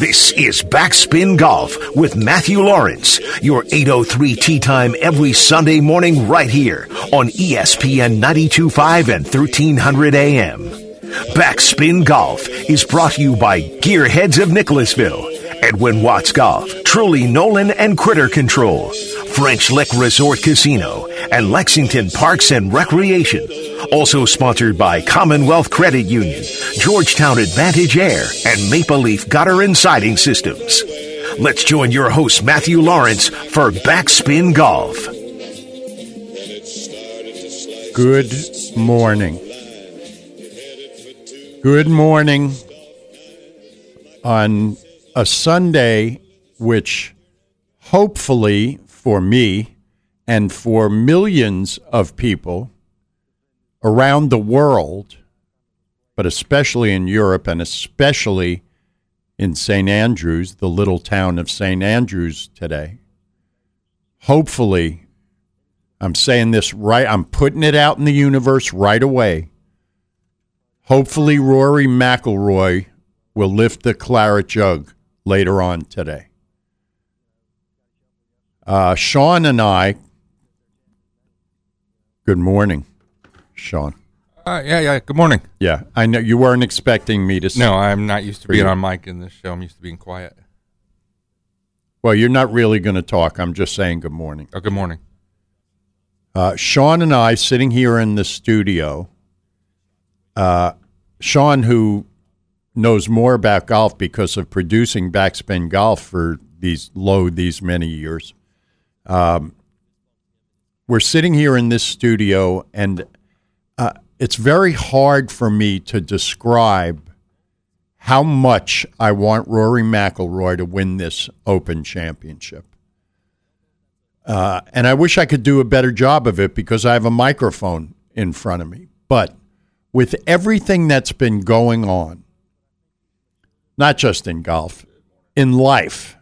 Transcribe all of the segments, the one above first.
This is Backspin Golf with Matthew Lawrence, your 803 tea time every Sunday morning right here on ESPN 925 and 1300 AM. Backspin Golf is brought to you by Gearheads of Nicholasville, Edwin Watts Golf, Truly Nolan and Critter Control, French Lick Resort Casino, and Lexington Parks and Recreation. Also sponsored by Commonwealth Credit Union, Georgetown Advantage Air, and Maple Leaf Gutter and Siding Systems. Let's join your host, Matthew Lawrence, for Backspin Golf. Good morning. Good morning on a Sunday, which hopefully for me and for millions of people around the world, but especially in Europe and especially in St. Andrews, the little town of St. Andrews today. Hopefully, I'm saying this right, I'm putting it out in the universe right away. Hopefully, Rory McIlroy will lift the claret jug later on today. Uh, Sean and I, good morning, Sean. Uh, yeah, yeah. Good morning. Yeah, I know you weren't expecting me to. No, I'm not used to being you. on mic in this show. I'm used to being quiet. Well, you're not really going to talk. I'm just saying good morning. Oh, good morning. Uh, Sean and I sitting here in the studio. Uh, Sean, who knows more about golf because of producing Backspin Golf for these low these many years. Um, we're sitting here in this studio, and it's very hard for me to describe how much I want Rory McIlroy to win this Open Championship. Uh, and I wish I could do a better job of it because I have a microphone in front of me. But with everything that's been going on, not just in golf, in life,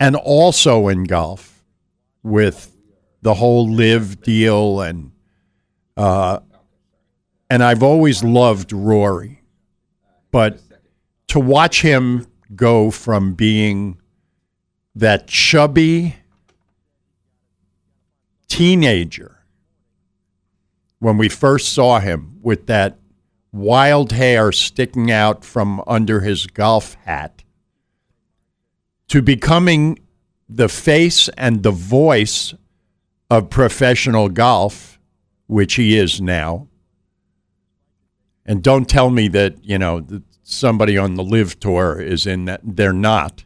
and also in golf, with the whole live deal and uh, and I've always loved Rory, but to watch him go from being that chubby teenager when we first saw him with that wild hair sticking out from under his golf hat to becoming the face and the voice of professional golf, which he is now. And don't tell me that, you know, that somebody on the LIV tour is in that. They're not.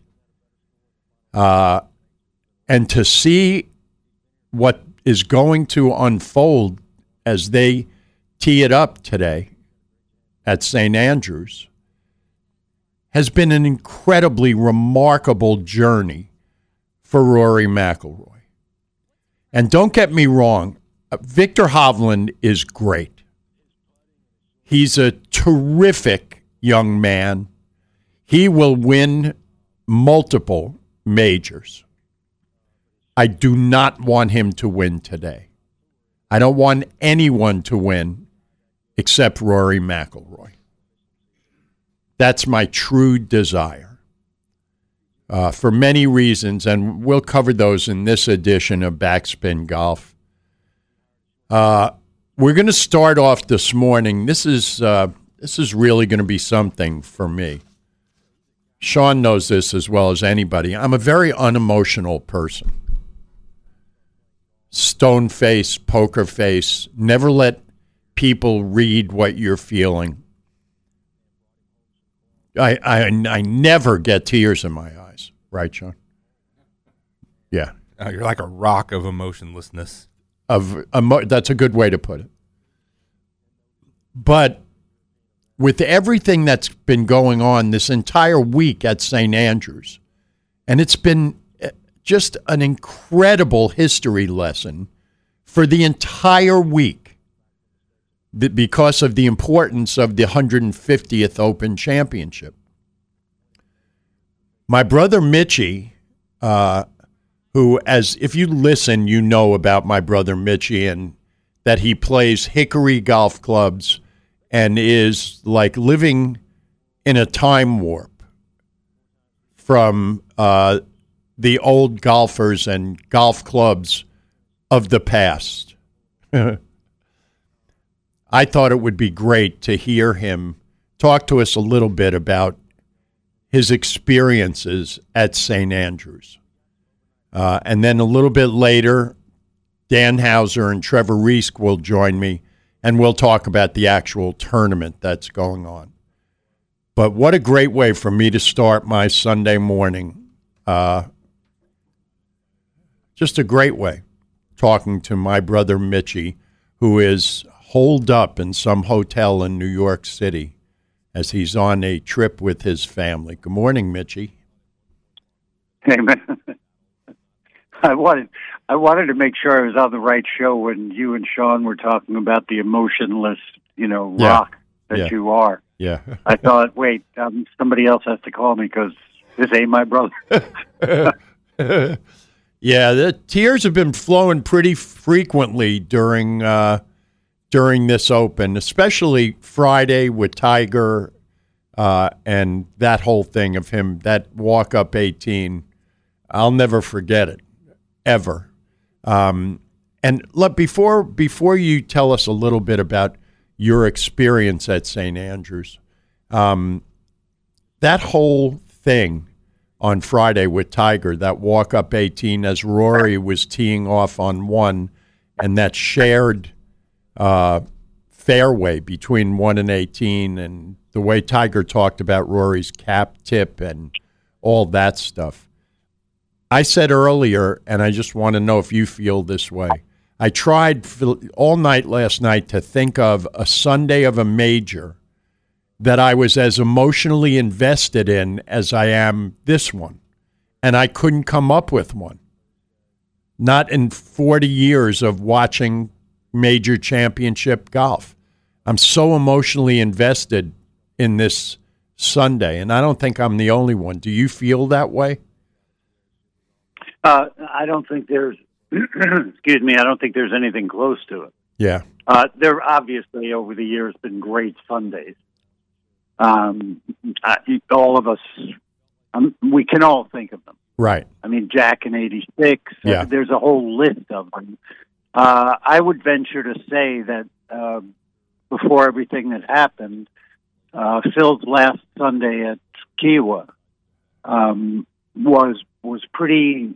Uh, and to see what is going to unfold as they tee it up today at St. Andrews has been an incredibly remarkable journey for Rory McIlroy. And don't get me wrong, uh, Viktor Hovland is great. He's a terrific young man. He will win multiple majors. I do not want him to win today. I don't want anyone to win except Rory McIlroy. That's my true desire. Uh, for many reasons, and we'll cover those in this edition of Backspin Golf. Uh, we're going to start off this morning. This is uh, this is really going to be something for me. Sean knows this as well as anybody. I'm a very unemotional person. Stone face, poker face. Never let people read what you're feeling. I, I I never get tears in my eyes, right, Sean? Yeah, Uh, you're like a rock of emotionlessness. of emo- that's a good way to put it. But with everything that's been going on this entire week at St. Andrews, and it's been uh, just an incredible history lesson for the entire week because of the importance of the 150th Open Championship. My brother Mitchie, uh, who, as if you listen, you know about my brother Mitchie and that he plays Hickory golf clubs and is like living in a time warp. from uh, the old golfers and golf clubs of the past. I thought it would be great to hear him talk to us a little bit about his experiences at St. Andrews. Uh, and then a little bit later, Dan Hauser and Trevor Reaske will join me, and we'll talk about the actual tournament that's going on. But what a great way for me to start my Sunday morning. Uh, just a great way talking to my brother Mitchy, who is holed up in some hotel in New York City as he's on a trip with his family. Good morning, Mitchy. Hey man, I wanted I wanted to make sure I was on the right show when you and Sean were talking about the emotionless, you know, Yeah. rock that Yeah. you are. Yeah. I thought, wait, um, somebody else has to call me because this ain't my brother. yeah, the tears have been flowing pretty frequently during uh, during this Open, especially Friday with Tiger uh, and that whole thing of him that walk up eighteen. I'll never forget it, ever. Um, and look, before before you tell us a little bit about your experience at St. Andrews, um, that whole thing on Friday with Tiger, that walk up 18 as Rory was teeing off on one, and that shared uh, fairway between one and 18, and the way Tiger talked about Rory's cap tip and all that stuff. I said earlier, and I just want to know if you feel this way. I tried all night last night to think of a Sunday of a major that I was as emotionally invested in as I am this one. And I couldn't come up with one. Not in 40 years of watching major championship golf. I'm so emotionally invested in this Sunday, and I don't think I'm the only one. Do you feel that way? Uh, I don't think there's, excuse me, I don't think there's anything close to it. Yeah. Uh, there obviously over the years been great Sundays. Um, I, all of us, um, we can all think of them. Right. I mean, Jack in '86. Yeah. There's a whole list of them. Uh, I would venture to say that uh, before everything that happened, uh, Phil's last Sunday at Kiawah um, was was pretty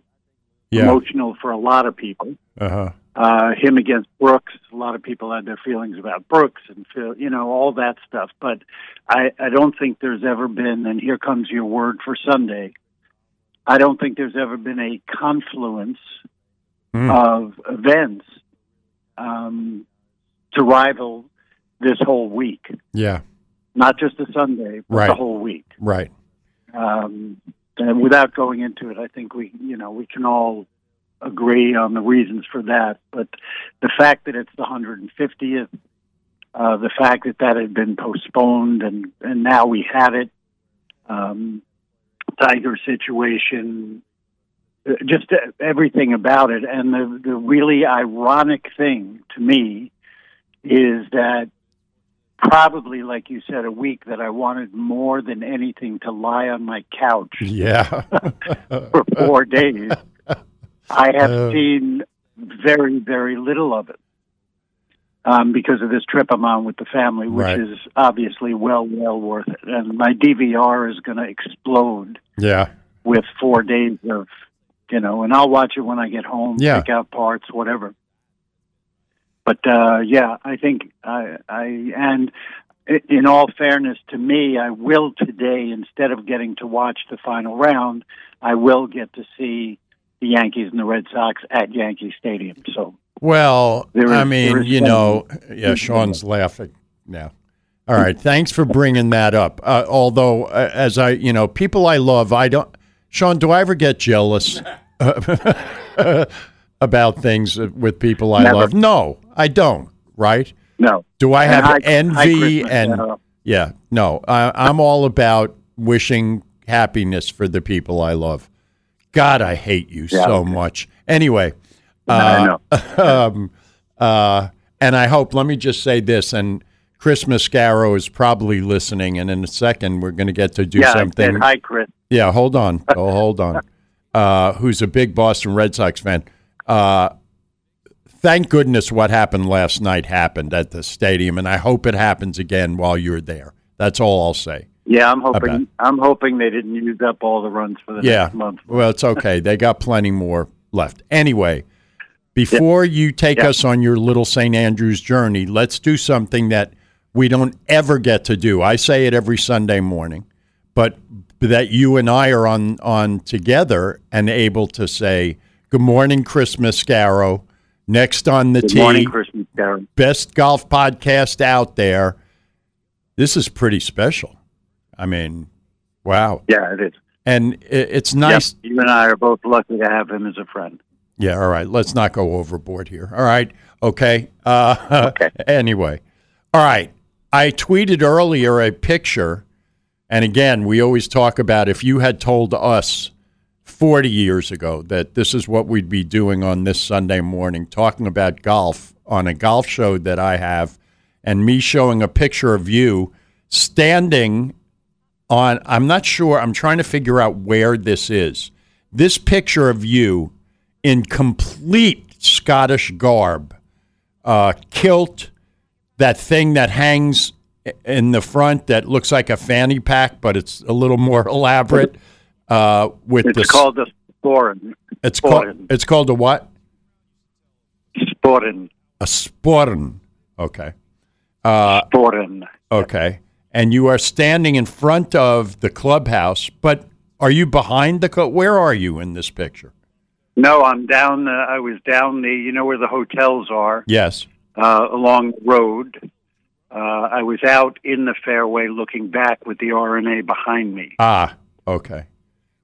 Yeah. emotional for a lot of people. Uh huh. Uh, him against Brooks, a lot of people had their feelings about Brooks and Phil, you know, all that stuff. But I, I don't think there's ever been, and here comes your word for Sunday. I don't think there's ever been a confluence Hmm. of events um, to rival this whole week. Yeah. Not just a Sunday, but Right. the whole week. Right. Um, and without going into it, I think we, you know, we can all agree on the reasons for that. But the fact that it's the 150th, uh, the fact that that had been postponed and, and now we have it, um, Tiger situation, uh, just everything about it. And the, the really ironic thing to me is that probably, like you said, a week that I wanted more than anything to lie on my couch Yeah. for four days. I have Uh. seen very, very little of it um, because of this trip I'm on with the family, which Right. is obviously well, well worth it. And my DVR is going to explode yeah. with four days of, you know, and I'll watch it when I get home, Yeah. pick out parts, whatever. But uh, yeah, I think I, I and in all fairness to me, I will today instead of getting to watch the final round, I will get to see the Yankees and the Red Sox at Yankee Stadium. So Well, There I mean, there is you know, yeah, Sean's laughing now. All right, thanks for bringing that up. Uh, although, uh, as I, you know, people I love, I don't. Sean, do I ever get jealous about things with people I Never. love? No, I don't. Right? no, Do I have hi- hi, envy Christmas, and yeah? No, I, I'm all about wishing happiness for the people I love. God, I hate you Yeah, so okay. much. Anyway, I uh, know. um, uh, and I hope. Let me just say this. And Chris Mascaro is probably listening, and in a second we're going to get to do yeah, something. hi, Chris. Yeah, hold on. Oh, hold on. Uh, who's a big Boston Red Sox fan. Uh, thank goodness what happened last night happened at the stadium, and I hope it happens again while you're there. That's all I'll say. Yeah, I'm hoping. I'm hoping they didn't use up all the runs for the Yeah. next month. Well, it's okay. They got plenty more left. Anyway, before you take Yeah. us on your little St. Andrews journey, let's do something that we don't ever get to do. I say it every Sunday morning, but that you and I are on on together and able to say, "Good morning, Chris Mascaro." Next on the Good tee, morning, Christmas, Darren. best golf podcast out there. This is pretty special. I mean, wow. Yeah, it is. And it, it's Yep, nice. You and I are both lucky to have him as a friend. Yeah, all right. Let's not go overboard here. All right. Okay. Uh, Okay. Anyway, all right. I tweeted earlier a picture, and again, we always talk about if you had told us 40 years ago that this is what we'd be doing on this Sunday morning, talking about golf on a golf show that I have, and me showing a picture of you standing on, I'm not sure, I'm trying to figure out where this is. This picture of you in complete Scottish garb, uh, kilt, that thing that hangs in the front that looks like a fanny pack, but it's a little more elaborate. Uh, with It's the called the Sporran. it's called it's called a what? Sporran. A sporn. Okay. Uh, Sporran. okay. And you are standing in front of the clubhouse, but are you behind the? Cl- where are you in this picture? No, I'm down. Uh, I was down the. You know where the hotels are Yes. uh, along the road. Uh, I was out in the fairway looking back with the R&A behind me. Ah. Okay.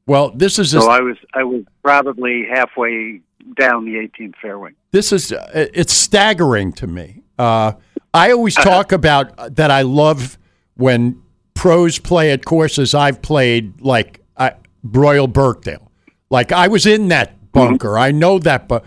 Well, this is a, So I was I was probably halfway down the 18th fairway. this is uh, it's staggering to me. Uh, I always talk about that. I love when pros play at courses I've played, like uh, Royal Birkdale. Like I was in that bunker. I know that, but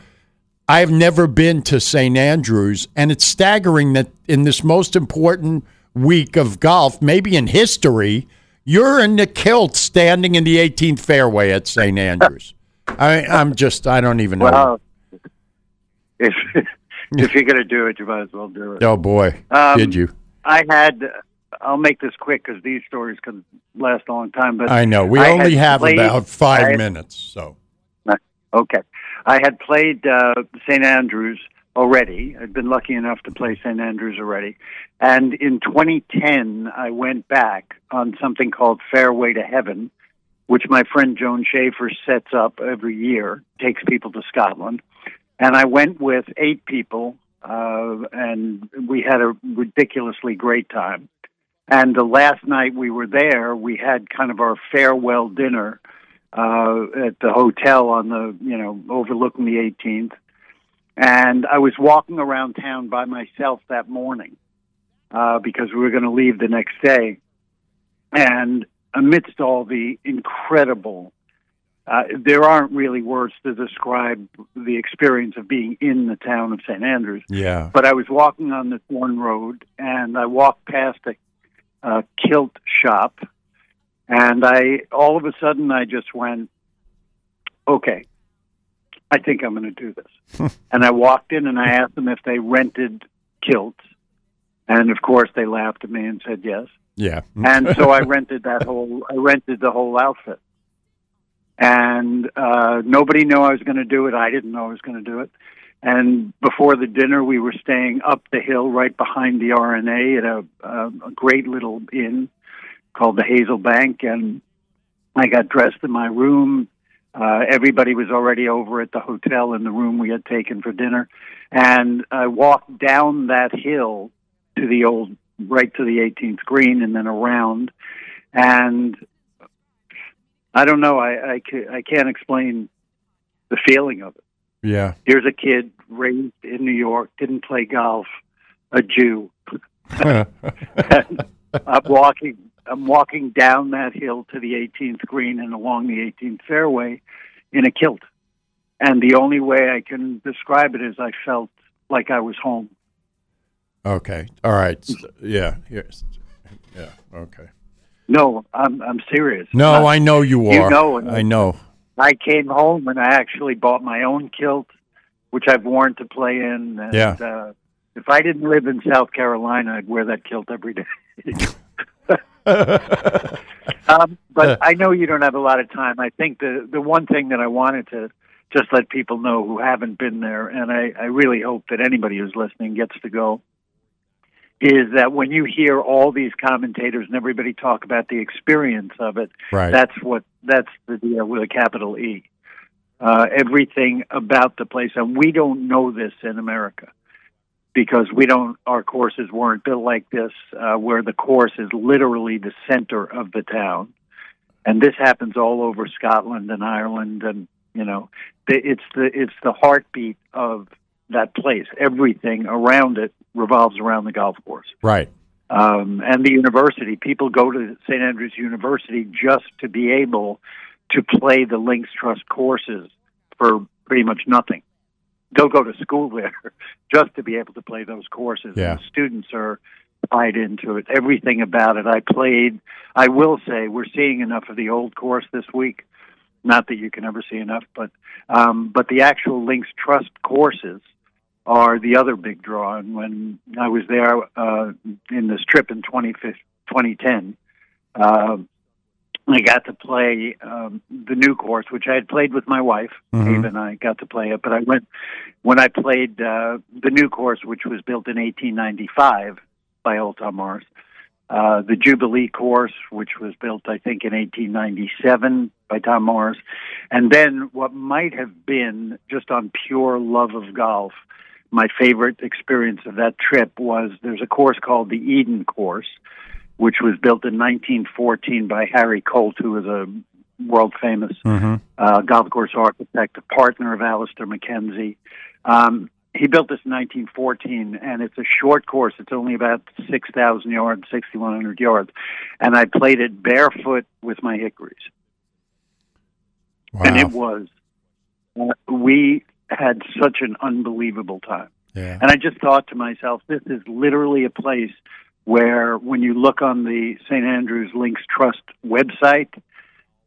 I've never been to St. Andrews, and it's staggering that in this most important week of golf, maybe in history, you're in the kilt standing in the 18th fairway at St. Andrews. I, I'm just, I don't even know. Well, if if you're going to do it, you might as well do it. Oh boy, Um, did you? I had. I'll make this quick because these stories could last a long time. But I know. We I only have played- about five had- minutes, so Okay. I had played uh, St. Andrews already. I'd been lucky enough to play St. Andrews already. And in 2010, I went back on something called Fairway to Heaven, which my friend Joan Schaefer sets up every year, takes people to Scotland. And I went with eight people, uh, and we had a ridiculously great time. And the last night we were there, we had kind of our farewell dinner uh, at the hotel on the you know overlooking the 18th, and I was walking around town by myself that morning uh, because we were going to leave the next day, and amidst all the incredible. Uh, there aren't really words to describe the experience of being in the town of St. Andrews. yeah. But I was walking on this one road, and I walked past a, a kilt shop, and I all of a sudden I just went, "Okay, I think I'm going to do this." and I walked in and I asked them if they rented kilts, and of course they laughed at me and said yes. Yeah. And so I rented that whole I rented the whole outfit. And uh nobody knew I was going to do it. I didn't know I was going to do it. And before the dinner, we were staying up the hill right behind the R&A at a, a, a great little inn called the Hazel Bank. And I got dressed in my room. Uh, everybody was already over at the hotel in the room we had taken for dinner. And I walked down that hill to the old, right to the 18th green and then around. And I don't know, I, I, I can't explain the feeling of it. yeah. Here's a kid raised in New York, didn't play golf, a Jew. I'm walking. I'm walking down that hill to the 18th green and along the 18th fairway in a kilt, and the only way I can describe it is I felt like I was home. Okay. All right. Yeah. Yes. Yeah. Okay. No, I'm I'm serious. No, Uh, I know you are. you know. I know. I came home and I actually bought my own kilt, which I've worn to play in. And, Yeah. Uh, if I didn't live in South Carolina, I'd wear that kilt every day. um, but I know you don't have a lot of time. I think the the one thing that I wanted to just let people know who haven't been there, and I, I really hope that anybody who's listening gets to go, is that when you hear all these commentators and everybody talk about the experience of it, Right. that's what that's the deal with a capital E. Uh, everything about the place, and we don't know this in America because we don't. Our courses weren't built like this, uh, where the course is literally the center of the town, and this happens all over Scotland and Ireland, and you know, it's the it's the heartbeat of that place. Everything around it revolves around the golf course right. um, and the university. People go to St. Andrews University just to be able to play the Links Trust courses for pretty much nothing. They'll go to school there just to be able to play those courses. Yeah. And the students are tied into it. Everything about it. I played. I will say we're seeing enough of the old course this week. Not that you can ever see enough, but um, but the actual Links Trust courses are the other big draw. And when I was there uh, in this trip in 2010, 2010 uh, I got to play um, the new course, which I had played with my wife. Mhm. Ava and I got to play it. But I went when I played uh, the new course, which was built in 1895 by Old Tom Morris. Uh, the Jubilee course, which was built, I think, in 1897 by Tom Morris. And then what might have been, just on pure love of golf, my favorite experience of that trip was there's a course called the Eden Course, which was built in 1914 by Harry Colt, who was a world famous Mm-hmm. uh, golf course architect, a partner of Alister MacKenzie. Um, he built this in 1914, and it's a short course. It's only about 6,000 yards, 6,100 yards. And I played it barefoot with my hickories. Wow. And it was, uh, we had such an unbelievable time. yeah. And I just thought to myself, this is literally a place where when you look on the St. Andrews Links Trust website,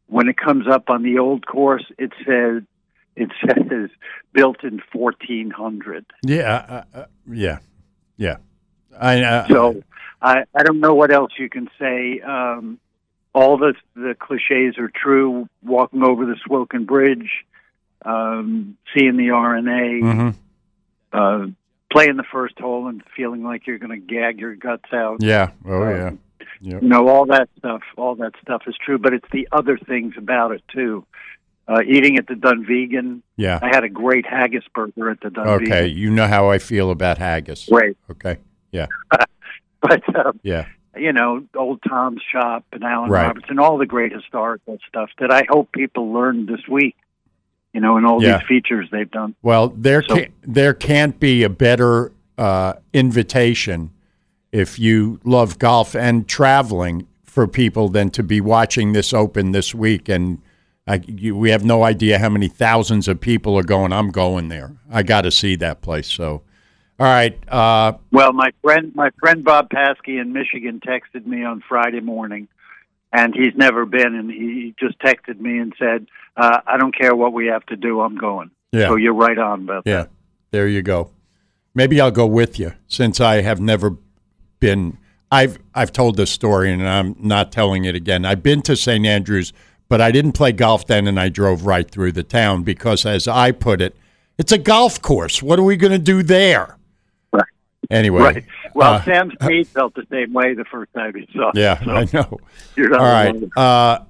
when it comes up on the old course, it says it says built in 1400. Yeah. Uh, uh, yeah. Yeah. I uh, So I I don't know what else you can say. Um, all the the cliches are true. Walking over the Swilcan Bridge, um, seeing the R&A, mhm. Playing the first hole and feeling like you're going to gag your guts out. Yeah. Oh Um, yeah. Yep. You know, all that stuff, all that stuff is true, but it's the other things about it too. Uh, eating at the Dunvegan, Yeah. I had a great haggis burger at the Dunvegan. Okay. You know how I feel about haggis. Great, Okay. Yeah. but uh, Yeah. you know, Old Tom's Shop and Allan Right. Robertson, all the great historical stuff that I hope people learned this week. You know, and all Yeah. these features they've done. Well, there So- can there can't be a better uh, invitation if you love golf and traveling for people than to be watching this open this week. And I, you, we have no idea how many thousands of people are going. I'm going there. I got to see that place. So, all right. Uh, Well, my friend, my friend Bob Paskey in Michigan texted me on Friday morning, and he's never been, and he just texted me and said, uh, "I don't care what we have to do, I'm going." Yeah. So you're right on about Yeah, there you go. Maybe I'll go with you since I have never been. I've I've told this story and I'm not telling it again. I've been to St. Andrews, but I didn't play golf then, and I drove right through the town because, as I put it, it's a golf course. What are we going to do there? Anyway, Right. Well, uh, Sam felt the same way the first time he saw. it, yeah, so I know. All right. Uh,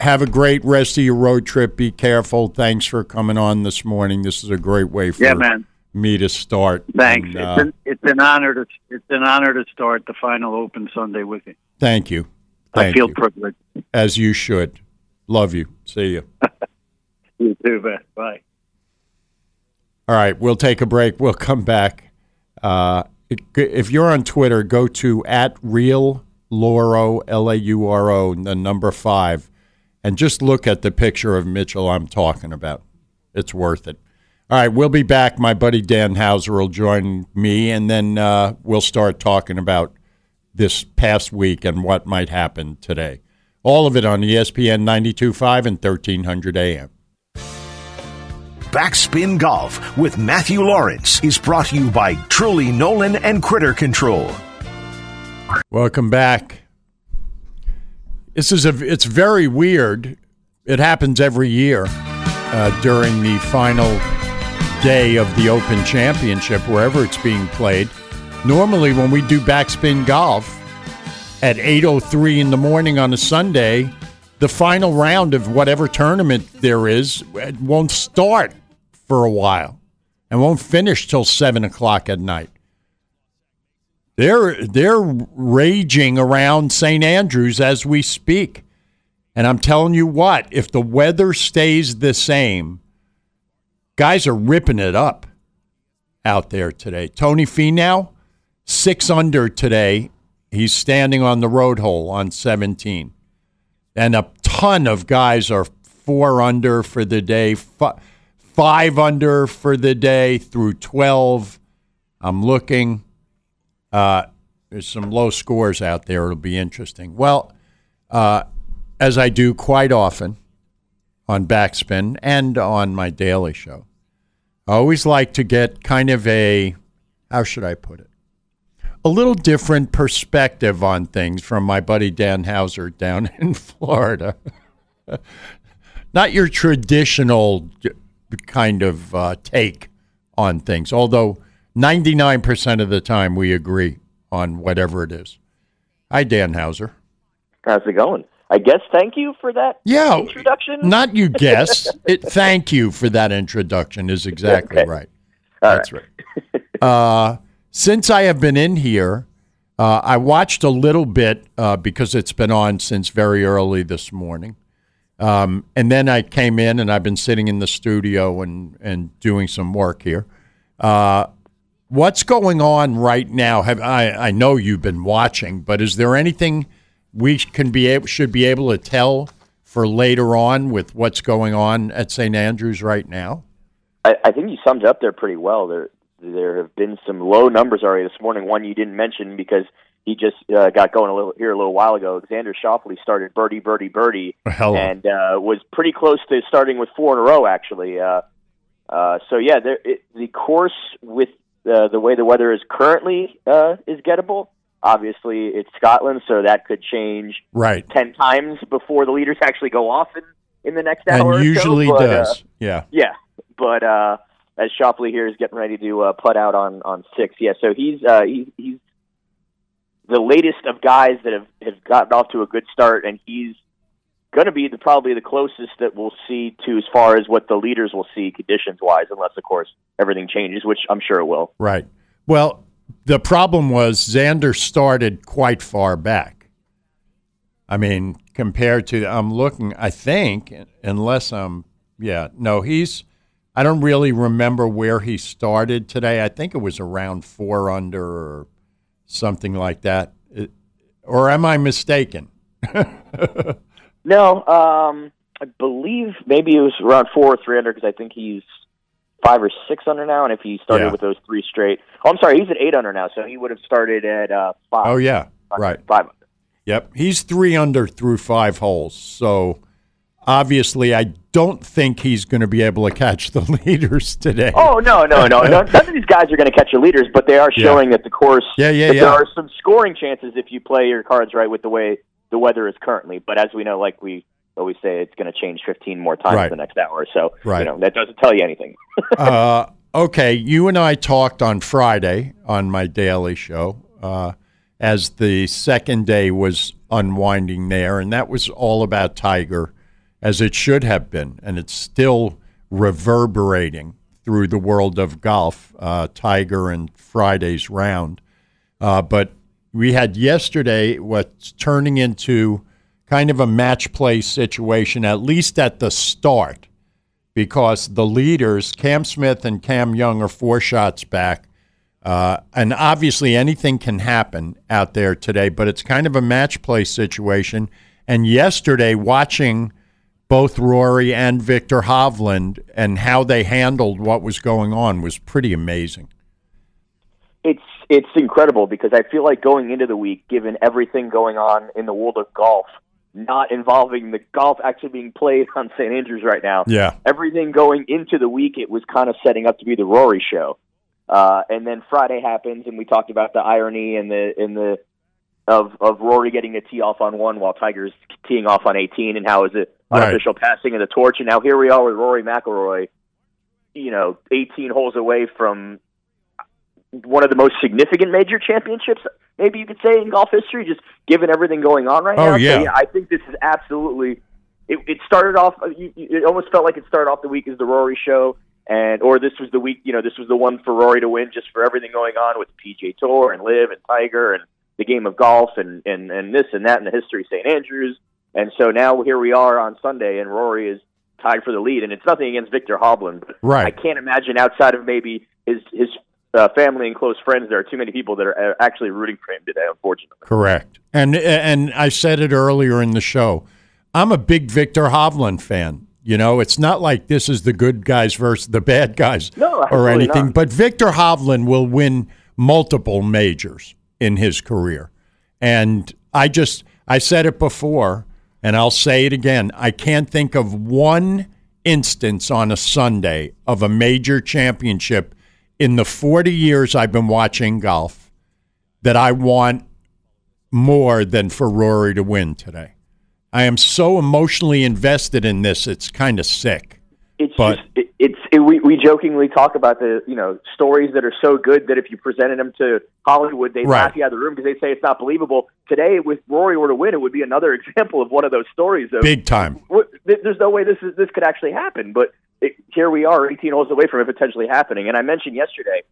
have a great rest of your road trip. Be careful. Thanks for coming on this morning. This is a great way for Yeah, man. me to start. Thanks. And, uh, it's, an, it's an honor to it's an honor to start the final Open Sunday with you. thank you. I feel you. privileged. as you should. Love you. See you. You too, man. Bye. All right, we'll take a break. We'll come back. Uh, if you're on Twitter, go to at real Lauro L A U R O the number five, and just look at the picture of Mitchell I'm talking about. It's worth it. All right, we'll be back. My buddy Dan Hauser will join me, and then uh, we'll start talking about this past week and what might happen today. All of it on ESPN 92.5 and 1300 AM. Backspin Golf with Matthew Lawrence is brought to you by Truly Nolan and Critter Control. Welcome back. This is a. It's very weird. It happens every year uh, during the final day of the Open Championship, wherever it's being played. Normally, when we do backspin golf at 8:03 in the morning on a Sunday, the final round of whatever tournament there is won't start for a while and won't finish till seven o'clock at night. They're they're raging around St. Andrews as we speak. And I'm telling you what, if the weather stays the same, guys are ripping it up out there today. Tony Finau, six under today. He's standing on the road hole on 17. And a ton of guys are four under for the day, fi- five under for the day through 12. I'm looking. Uh, there's some low scores out there. It'll be interesting. Well, uh, as I do quite often on Backspin and on my daily show, I always like to get kind of a, how should I put it? A little different perspective on things from my buddy Dan Hauser down in Florida. Not your traditional kind of uh, take on things, although 99% of the time we agree on whatever it is. Hi, Dan Hauser. How's it going? I guess thank you for that Yeah, introduction. Not you guess. it, thank you for that introduction is exactly Okay. right. All That's right. Uh, since I have been in here, uh, I watched a little bit uh, because it's been on since very early this morning. Um, and then I came in and I've been sitting in the studio and, and doing some work here. Uh, what's going on right now? Have I, I know you've been watching, but is there anything we can be able should be able to tell for later on with what's going on at St. Andrews right now? I, I think you summed up there pretty well. There, there have been some low numbers already this morning. One you didn't mention because he just uh, got going a little here a little while ago. Xander Schauffele started birdie, birdie, birdie, Hello. and uh, was pretty close to starting with four in a row. Actually, uh, uh, so yeah, there, it, the course with uh, the way the weather is currently uh, is gettable. Obviously, it's Scotland, so that could change Right. ten times before the leaders actually go off in, in the next hour. or And so, usually but, uh, does. yeah. yeah, but uh, as Shoffley here is getting ready to uh, put out on on six, yeah. So he's uh, he, he's the latest of guys that have have gotten off to a good start, and he's going to be the probably the closest that we'll see to as far as what the leaders will see conditions wise, unless of course everything changes, which I'm sure it will. Right. Well, the problem was Xander started quite far back. I mean, compared to I'm looking, I think, unless I'm, yeah, no, he's. I don't really remember where he started today. I think it was around four under or something like that. It, or am I mistaken? No, um, I believe maybe it was around four or three under because I think he's five or six under now, and if he started Yeah. with those three straight, oh, I'm sorry, he's at eight under now, so he would have started at uh, five. Oh yeah, right. five under. Yep, he's three under through five holes. So obviously, I don't think he's going to be able to catch the leaders today. Oh no, no, no, no! None of these guys are going to catch the leaders, but they are Yeah. showing that the course. Yeah, yeah, yeah. There are some scoring chances if you play your cards right with the way the weather is currently. But as we know, like we always say, it's going to change 15 more times Right. the next hour. So Right. you know that doesn't tell you anything. uh, okay, you and I talked on Friday on my daily show uh, as the second day was unwinding there, and that was all about Tiger, as it should have been, and it's still reverberating through the world of golf. Uh, Tiger and Friday's round, uh, but we had yesterday what's turning into kind of a match play situation, at least at the start because the leaders, Cam Smith and Cam Young, are four shots back. Uh, and obviously, anything can happen out there today, but it's kind of a match play situation. And yesterday, watching both Rory and Viktor Hovland and how they handled what was going on was pretty amazing. It's it's incredible because I feel like going into the week, given everything going on in the world of golf, not involving the golf actually being played on St. Andrews right now. Yeah. Everything going into the week, it was kind of setting up to be the Rory show. Uh, and then Friday happens, and we talked about the irony and the in the of of Rory getting a tee off on one while Tiger's teeing off on 18, and how is it Right. unofficial passing of the torch? And now here we are with Rory McIlroy, you know, 18 holes away from one of the most significant major championships, maybe you could say, in golf history, just given everything going on right Oh, now. So, yeah. I think this is absolutely. It, it started off. You, it almost felt like it started off the week as the Rory show, and or this was the week. You know, this was the one for Rory to win, just for everything going on with PGA Tour and LIV and Tiger and the game of golf and and and this and that and the history of St Andrews. And so now here we are on Sunday, and Rory is tied for the lead, and it's nothing against Viktor Hovland, but Right. I can't imagine outside of maybe his his uh, family and close friends, there are too many people that are uh, actually rooting for him today. Unfortunately, Correct. And and I said it earlier in the show. I'm a big Viktor Hovland fan. You know, it's not like this is the good guys versus the bad guys No, or anything. not. But Viktor Hovland will win multiple majors in his career. And I just I said it before and I'll say it again. I can't think of one instance on a Sunday of a major championship in the 40 years I've been watching golf that I want more than for Rory to win today. I am so emotionally invested in this, it's kind of sick. It's But- just it, it's it, we we jokingly talk about the you know stories that are so good that if you presented them to Hollywood, they Right. laugh you out of the room because they say it's not believable. Today, with Rory were to win, it would be another example of one of those stories. Of, Big time. There's no way this is this could actually happen, but it, here we are, 18 holes away from it potentially happening. And I mentioned yesterday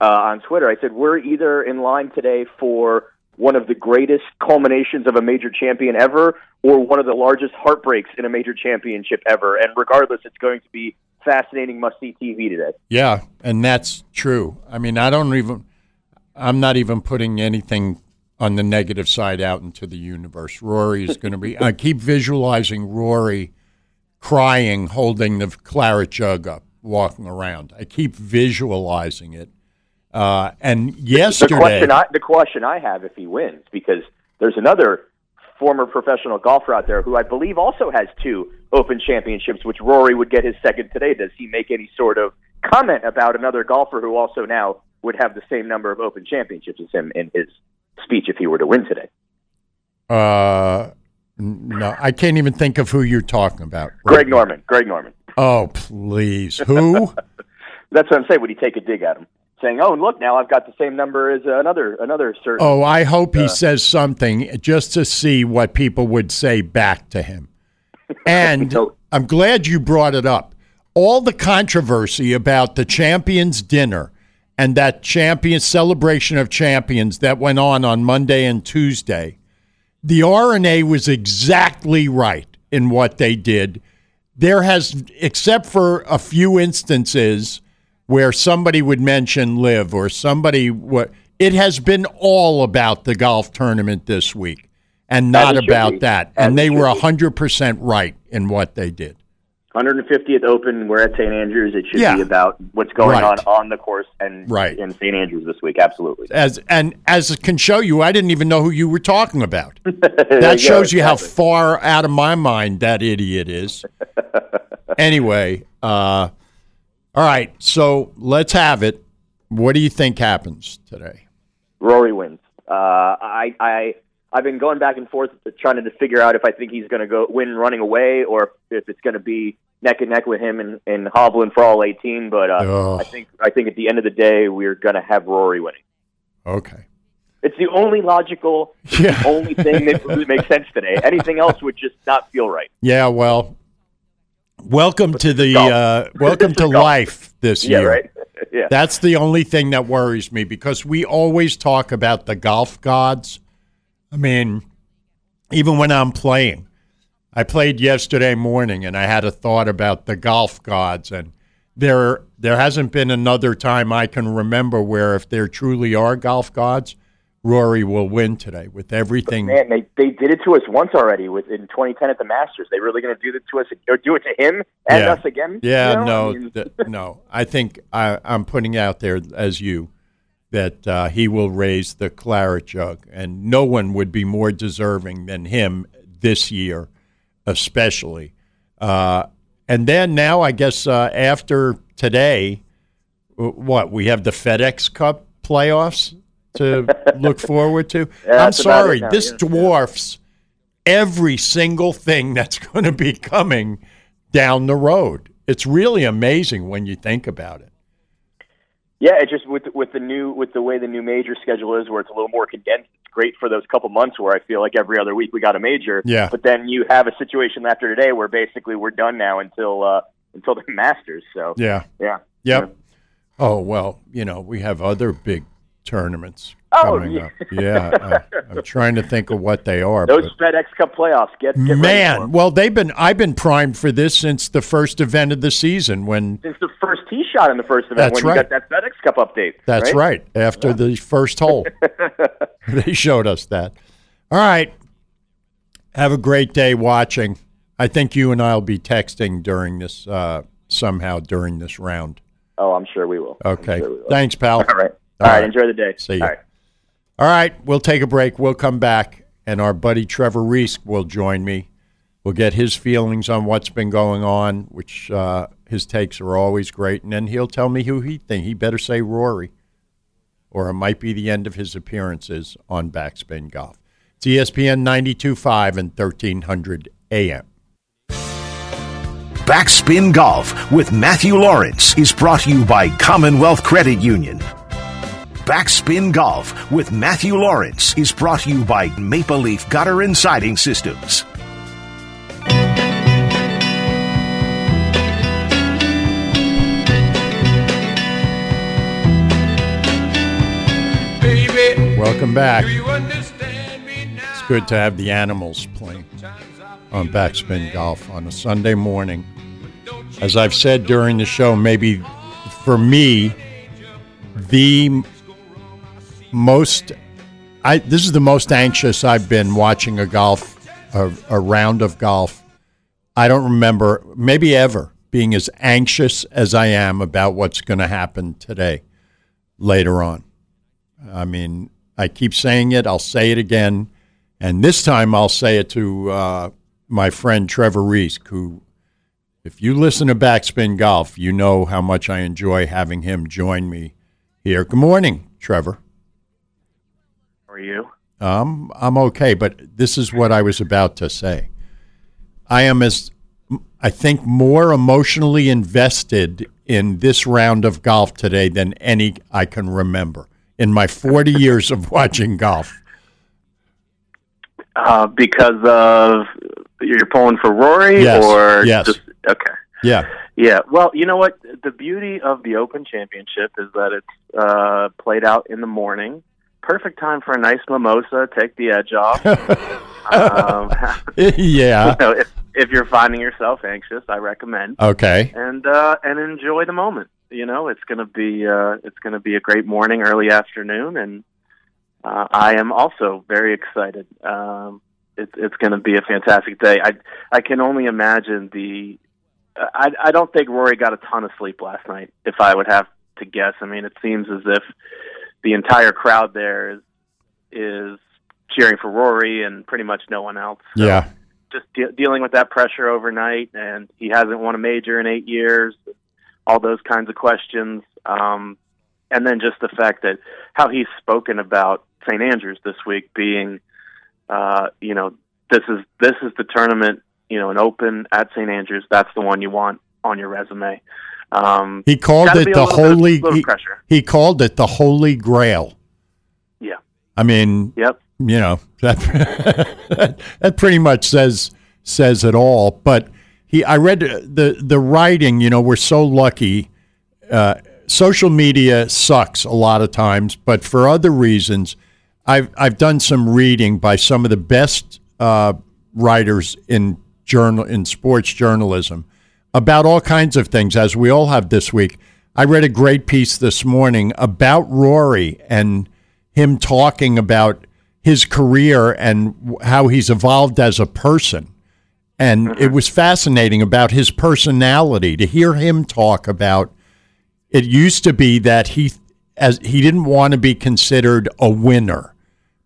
uh, on Twitter, I said we're either in line today for one of the greatest culminations of a major champion ever, or one of the largest heartbreaks in a major championship ever. And regardless, it's going to be fascinating, must-see TV today. Yeah, and that's true. I mean, I don't even I'm not even putting anything on the negative side out into the universe. Rory is going to be I keep visualizing Rory crying holding the claret jug up walking around. I keep visualizing it. Uh, and yesterday The question, I, the question I have if he wins, because there's another former professional golfer out there who I believe also has two Open championships, which Rory would get his second today. Does he make any sort of comment about another golfer who also now would have the same number of Open championships as him in his speech if he were to win today? Uh, no, I can't even think of who you're talking about. Greg Norman. Greg Norman. Oh, please. Who? That's what I'm saying. Would he take a dig at him, saying, "Oh, and look, now I've got the same number as uh, another another certain." oh, I hope he says something just to see what people would say back to him. And So- I'm glad you brought it up. All the controversy about the champions dinner and that champion celebration of champions that went on on Monday and Tuesday, the R&A was exactly right in what they did. There has, except for a few instances where somebody would mention LIV or somebody what it has been all about the golf tournament this week and not about be. that. As And they should were be. 100% right in what they did. 150th Open. We're at St. Andrews. It should Yeah. be about what's going Right. on on the course and Right. in St. Andrews this week. Absolutely. As and as it can show you, I didn't even know who you were talking about. That shows you how far out of my mind that idiot is. anyway, uh, all right. So let's have it. What do you think happens today? Rory wins. Uh, I I I've been going back and forth trying to figure out if I think he's going to go win running away or if it's going to be neck and neck with him and, and Hovland for all 18. But uh. I think I think at the end of the day we're going to have Rory winning. Okay. It's the only logical, Yeah. the only thing that really makes sense today. Anything else would just not feel right. Yeah. Well, welcome to the uh, welcome to life this Yeah, year. right. yeah. That's the only thing that worries me because we always talk about the golf gods. I mean, even when I'm playing, I played yesterday morning and I had a thought about the golf gods and there there hasn't been another time I can remember where if there truly are golf gods, Rory will win today with everything. Man, they they did it to us once already with in 2010 at the Masters. They really going to do it to us or do it to him and Yeah. us again? Yeah, You know? no, I mean, th- no. I think I, I'm putting out there as you that uh, he will raise the claret jug, and no one would be more deserving than him this year, especially. Uh, and then now, I guess uh, after today, what we have the FedEx Cup playoffs to look forward to. Yeah, I'm sorry, now, this yeah. dwarfs every single thing that's going to be coming down the road. It's really amazing when you think about it. Yeah, it just with with the new with the way the new major schedule is, where it's a little more condensed. It's great for those couple months where I feel like every other week we got a major. Yeah. But then you have a situation after today where basically we're done now until uh, until the Masters. So Yeah. yeah. Yep. Oh well, you know we have other big tournaments Oh, coming yeah. up. Yeah, I, I'm trying to think of what they are. Those FedEx Cup playoffs get, get man, well they've been I've been primed for this since the first event of the season when since the first tee shot in the first event That's when right. you got that FedEx Cup update. That's right. After the first hole, they showed us that. All right. Have a great day watching. I think you and I'll be texting during this uh, somehow during this round. Oh, I'm sure we will. Okay. sure we will. Thanks, pal. All right. All All right. right. Enjoy the day. See ya. All right. All right. We'll take a break. We'll come back, and our buddy Trevor Reaske will join me. We'll get his feelings on what's been going on, which uh, his takes are always great, and then he'll tell me who he think. He better say Rory, or it might be the end of his appearances on Backspin Golf. It's ESPN 92.5 and 1300 AM. Backspin Golf with Matthew Lawrence is brought to you by Commonwealth Credit Union. Backspin Golf with Matthew Lawrence is brought to you by Maple Leaf Gutter and Siding Systems. Welcome back. It's good to have the animals playing on Backspin Golf on a Sunday morning. As I've said during the show, maybe for me, the m- most I this is the most anxious I've been watching a golf a, a round of golf. I don't remember maybe ever being as anxious as I am about what's going to happen today later on. I mean, I keep saying it. I'll say it again, and this time I'll say it to uh, my friend Trevor Reaske, who, if you listen to Backspin Golf, you know how much I enjoy having him join me here. Good morning, Trevor. Are you? Um, I'm okay, but this is what I was about to say. I am as I think more emotionally invested in this round of golf today than any I can remember in my 40 years of watching golf. Uh, because of you're pulling for Rory, Yes, or yes. just okay? Yeah, Yeah. Well, you know what? The beauty of the Open Championship is that it's uh, played out in the morning. Perfect time for a nice mimosa. Take the edge off. um, yeah. you know, if if you're finding yourself anxious, I recommend Okay. and uh, and enjoy the moment. You know, it's gonna be uh, it's gonna be a great morning, early afternoon, and uh, I am also very excited. Um, it's it's gonna be a fantastic day. I I can only imagine the. I I don't think Rory got a ton of sleep last night. If I would have to guess, I mean, it seems as if the entire crowd there is is cheering for Rory and pretty much no one else. So, Yeah. just de- dealing with that pressure overnight, and he hasn't won a major in eight years. All those kinds of questions, um, and then just the fact that how he's spoken about St. Andrews this week being, uh, you know, this is this is the tournament, you know, an Open at St. Andrews. That's the one you want on your resume. Um, He called it the bit of- holy he, he called it the holy grail. Yeah. I mean, Yep. you know that that pretty much says says it all. But he, I read the the writing. You know, we're so lucky. Uh, social media sucks a lot of times, but for other reasons, I've I've done some reading by some of the best uh, writers in journal in sports journalism about all kinds of things, as we all have this week. I read a great piece this morning about Rory and him talking about his career and how he's evolved as a person. And it mm-hmm. was fascinating about his personality to hear him talk about it used to be that he as he didn't want to be considered a winner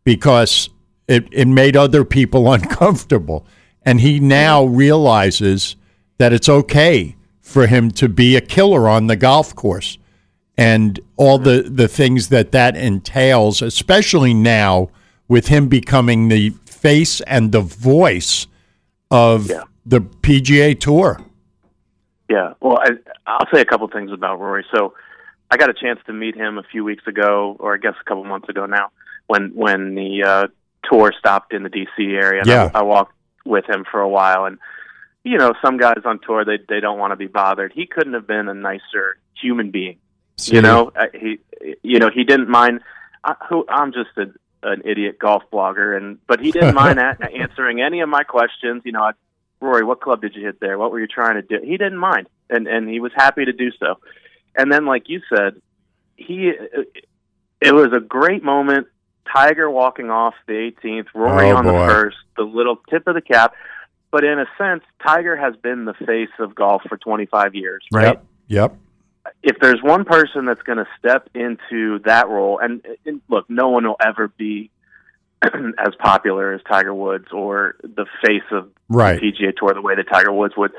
because it, it made other people uncomfortable. And he mm-hmm. now realizes that it's okay for him to be a killer on the golf course and all the, the things that that entails, especially now with him becoming the face and the voice of Yeah. the PGA Tour. Yeah. Well, I, I'll say a couple things about Rory. So, I got a chance to meet him a few weeks ago, or I guess a couple months ago now, when when the uh, tour stopped in the D.C. area. And Yeah. I, I walked with him for a while, and you know, some guys on tour they they don't want to be bothered. He couldn't have been a nicer human being. See? You know, uh, he you know he didn't mind. I, who I'm just a, an idiot golf blogger, and but he didn't mind a- answering any of my questions. You know, I, Rory, what club did you hit there? What were you trying to do? He didn't mind, and and he was happy to do so. And then, like you said, he it was a great moment. Tiger walking off the 18th, Rory Oh, on the first, the little tip of the cap. But in a sense, Tiger has been the face of golf for 25 years, right? Yep. Yep. if there's one person that's going to step into that role, and, and look, no one will ever be as popular as Tiger Woods or the face of Right. the PGA Tour the way that Tiger Woods would.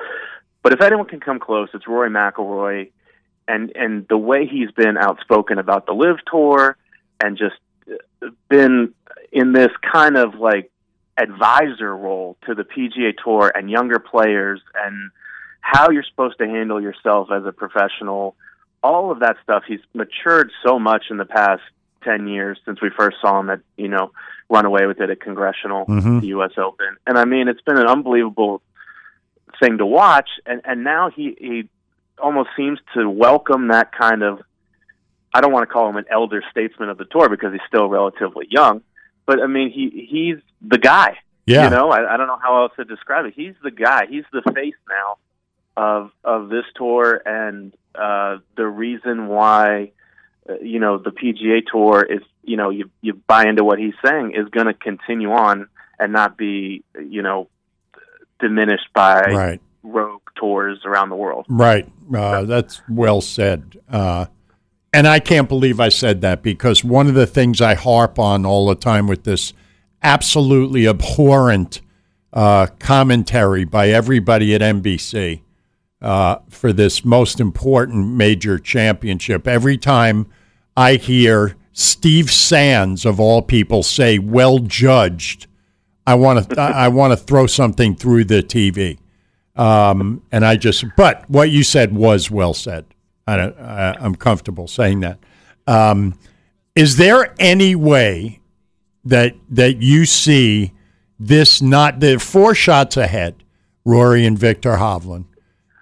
But if anyone can come close, it's Rory McIlroy, and and the way he's been outspoken about the LIV Tour, and just uh, been in this kind of like advisor role to the PGA Tour and younger players, and how you're supposed to handle yourself as a professional. All of that stuff. He's matured so much in the past ten years since we first saw him at you know run away with it at Congressional, Mhm. the U.S. Open, and I mean it's been an unbelievable thing to watch. And and now he he almost seems to welcome that kind of. I don't want to call him an elder statesman of the tour because he's still relatively young, but I mean he he's the guy. Yeah. You know, I, I don't know how else to describe it. He's the guy. He's the face now of of this tour and uh, the reason why uh, you know the PGA Tour is you know you you buy into what he's saying is going to continue on and not be you know diminished by Right. rogue tours around the world. Right. Uh, that's well said. Uh, and I can't believe I said that because one of the things I harp on all the time with this absolutely abhorrent uh, commentary by everybody at NBC uh, for this most important major championship, every time I hear Steve Sands, of all people, say, well judged, I want to I want to throw something through the TV. Um, and I just, but what you said was well said. I don't, I, I'm comfortable saying that. Um, is there any way that that you see this not the four shots ahead, Rory and Viktor Hovland?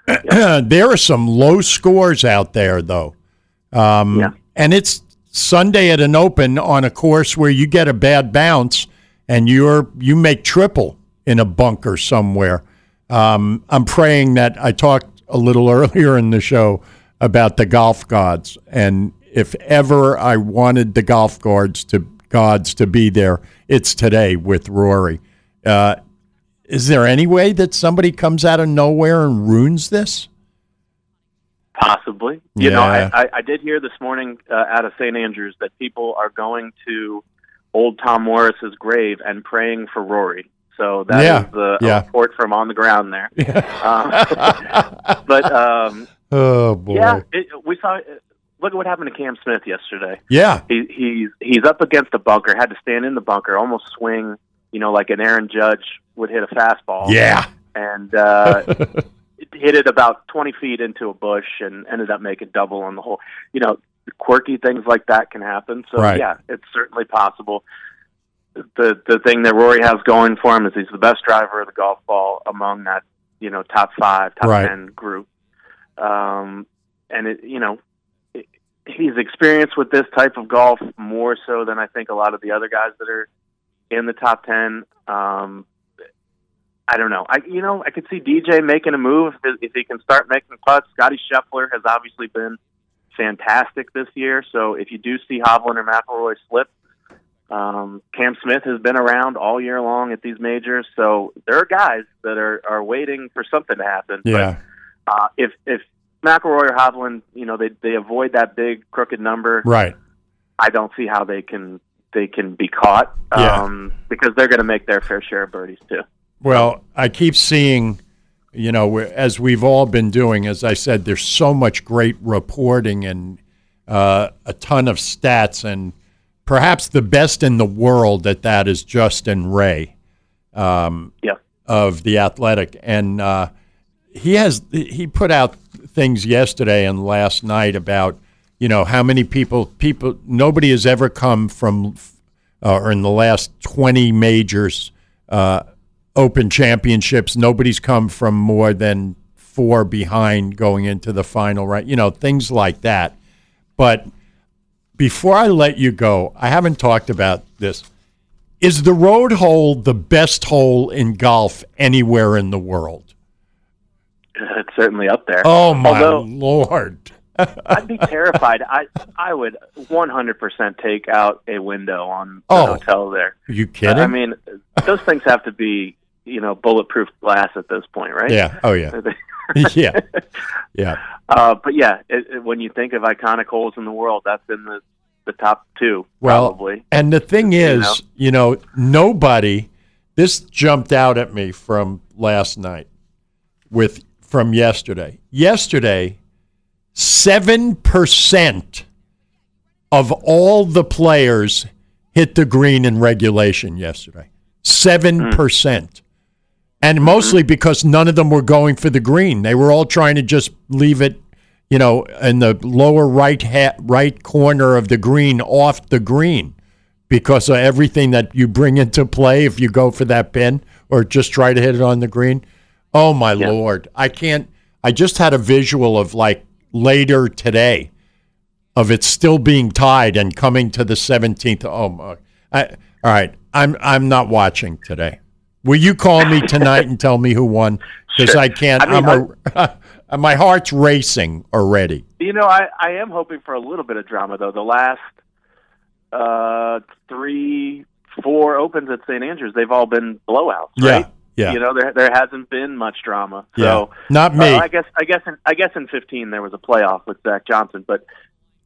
there are some low scores out there, though. Um, Yeah. And it's Sunday at an open on a course where you get a bad bounce and you're you make triple in a bunker somewhere. Um, I'm praying that I talked a little earlier in the show about the golf gods, and if ever I wanted the golf gods to gods to be there, it's today with Rory. Uh, is there any way that somebody comes out of nowhere and ruins this? Possibly. You know, I, I, I did hear this morning uh, out of St. Andrews that people are going to old Tom Morris's grave and praying for Rory. So that is Yeah, the a yeah. report from on the ground there. um, but um, Oh boy! yeah, it, we saw. Look at what happened to Cam Smith yesterday. yeah, He, he's he's up against a bunker. Had to stand in the bunker, almost swing. You know, like an Aaron Judge would hit a fastball. yeah. and uh, hit it about 20 feet into a bush and ended up making double on the hole. You know, quirky things like that can happen. So Right. yeah, it's certainly possible. The the thing that Rory has going for him is he's the best driver of the golf ball among that you know top five, top Right. ten group. Um, and it you know it, he's experienced with this type of golf more so than I think a lot of the other guys that are in the top ten. Um, I don't know. I you know I could see DJ making a move if, if he can start making putts. Scotty Scheffler has obviously been fantastic this year. So if you do see Hovland or McIlroy slip, Um, Cam Smith has been around all year long at these majors, so there are guys that are, are waiting for something to happen. Yeah. But, uh, if if McIlroy or Hovland, you know, they they avoid that big crooked number, Right. I don't see how they can they can be caught. Yeah. Um, because they're going to make their fair share of birdies too. Well, I keep seeing, you know, as we've all been doing, as I said, there's so much great reporting and uh, a ton of stats, and perhaps the best in the world at that is Justin Ray um, Yeah. of the Athletic, and uh, he has he put out things yesterday and last night about you know how many people people nobody has ever come from uh, or in the last 20 majors uh, open championships. Nobody's come from more than four behind going into the final right you know things like that. But before i let you go i haven't talked about this. Is the road hole the best hole in golf anywhere in the world It's certainly up there. oh my Although- lord I'd be terrified. I I would 100% take out a window on the Oh. hotel there. are you kidding I mean, those things have to be, you know, bulletproof glass at this point, right? yeah oh yeah yeah yeah uh, but yeah, it, it, when you think of iconic holes in the world, that's in the the top two, Well, probably. And the thing You is, know? you know, nobody. This jumped out at me from last night, with from yesterday. Yesterday, seven percent of all the players hit the green in regulation yesterday. Seven hmm. percent. And mostly hmm. because none of them were going for the green. They were all trying to just leave it, you know, in the lower right ha- right corner of the green off the green because of everything that you bring into play if you go for that pin or just try to hit it on the green. Oh my lord. I can't I just had a visual of like later today of it still being tied and coming to the 17th. Oh my. I, all right. I'm I'm not watching today. Will you call me tonight and tell me who won? Because Sure. I can't. I mean, I'm a, my heart's racing already. You know, I, I am hoping for a little bit of drama though. The last uh, three, four opens at St. Andrews, they've all been blowouts, right? Yeah. You know, there there hasn't been much drama. Yeah. So Not me. uh, I guess I guess in, I guess in 15 there was a playoff with Zach Johnson, but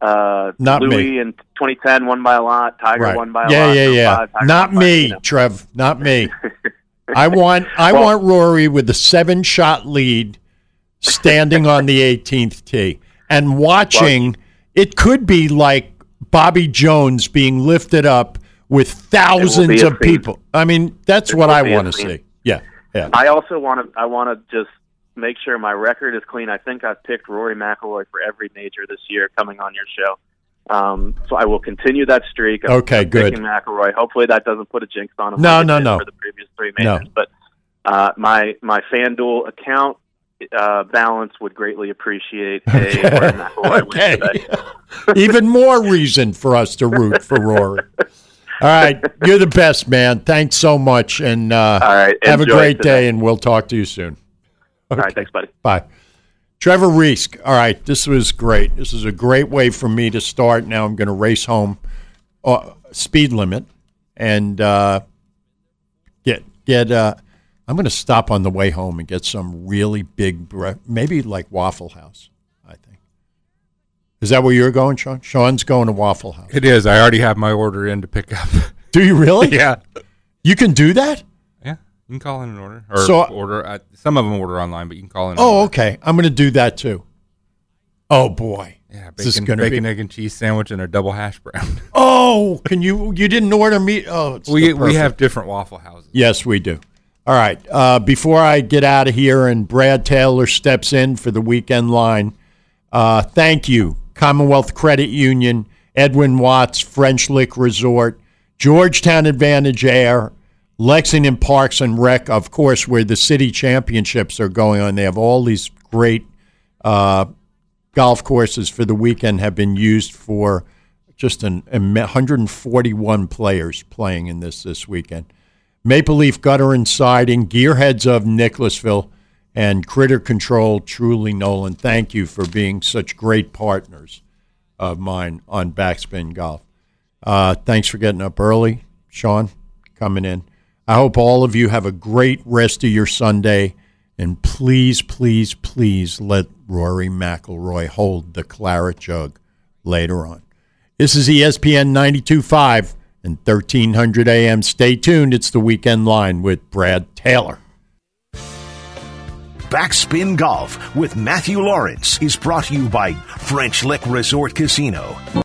uh, Not me. Louis in 2010 won by a lot. Tiger right. won by a yeah, lot. yeah, so yeah. Not won by, me, you know. Trev. Not me. I want I Well- want Rory with a seven shot lead standing on the 18th tee and watching it could be like Bobby Jones being lifted up with thousands of people. I mean, that's It what I want to see. Yeah. Yeah. I also want to I want to just make sure my record is clean. I think I've picked Rory McIlroy for every major this year coming on your show. Um, so I will continue that streak. of- Okay, of good. Picking McIlroy. Hopefully that doesn't put a jinx on him. No, like no, no. For the previous three No. majors, but uh, my my FanDuel account uh, balance would greatly appreciate a Rory McIlroy okay. win today. Even more reason for us to root for Rory. All right, you're the best, man. Thanks so much, and uh, All right, have a great today. day, and we'll talk to you soon. All right, thanks, buddy. Bye. Trevor Reaske. All right, this was great. This is a great way for me to start. Now I'm going to race home, uh, speed limit, and uh, get get. Uh, I'm going to stop on the way home and get some really big, bre- maybe like Waffle House. Is that where you're going, Sean? Sean's going to Waffle House. It is. I already have my order in to pick up. Do you really? yeah. You can do that? Yeah. You can call in an order. Or So- order. Uh, some of them order online, but you can call in. Oh, okay. I'm going to do that too. Oh boy. Yeah. This is Bacon, gonna be- bacon egg, and cheese sandwich and a double hash brown. Oh, can you? You didn't order meat? Oh, it's we we have different Waffle Houses. Yes, we do. All right. Uh, before I get out of here and Brad Taylor steps in for the weekend line, uh, thank you, Commonwealth Credit Union, Edwin Watts, French Lick Resort, Georgetown Advantage Air, Lexington Parks and Rec, of course, where the city championships are going on. They have all these great uh, golf courses for the weekend have been used for just an, 141 players playing in this this weekend. Maple Leaf Gutter and Siding, Gearheads of Nicholasville, and Critter Control, Truly Nolan. Thank you for being such great partners of mine on Backspin Golf. Uh, thanks for getting up early, Sean, coming in. I hope all of you have a great rest of your Sunday. And please, please, please let Rory McIlroy hold the claret jug later on. This is ESPN 92.5 and 1300 AM. Stay tuned. It's the weekend line with Brad Taylor. Backspin Golf with Matthew Lawrence is brought to you by French Lick Resort Casino.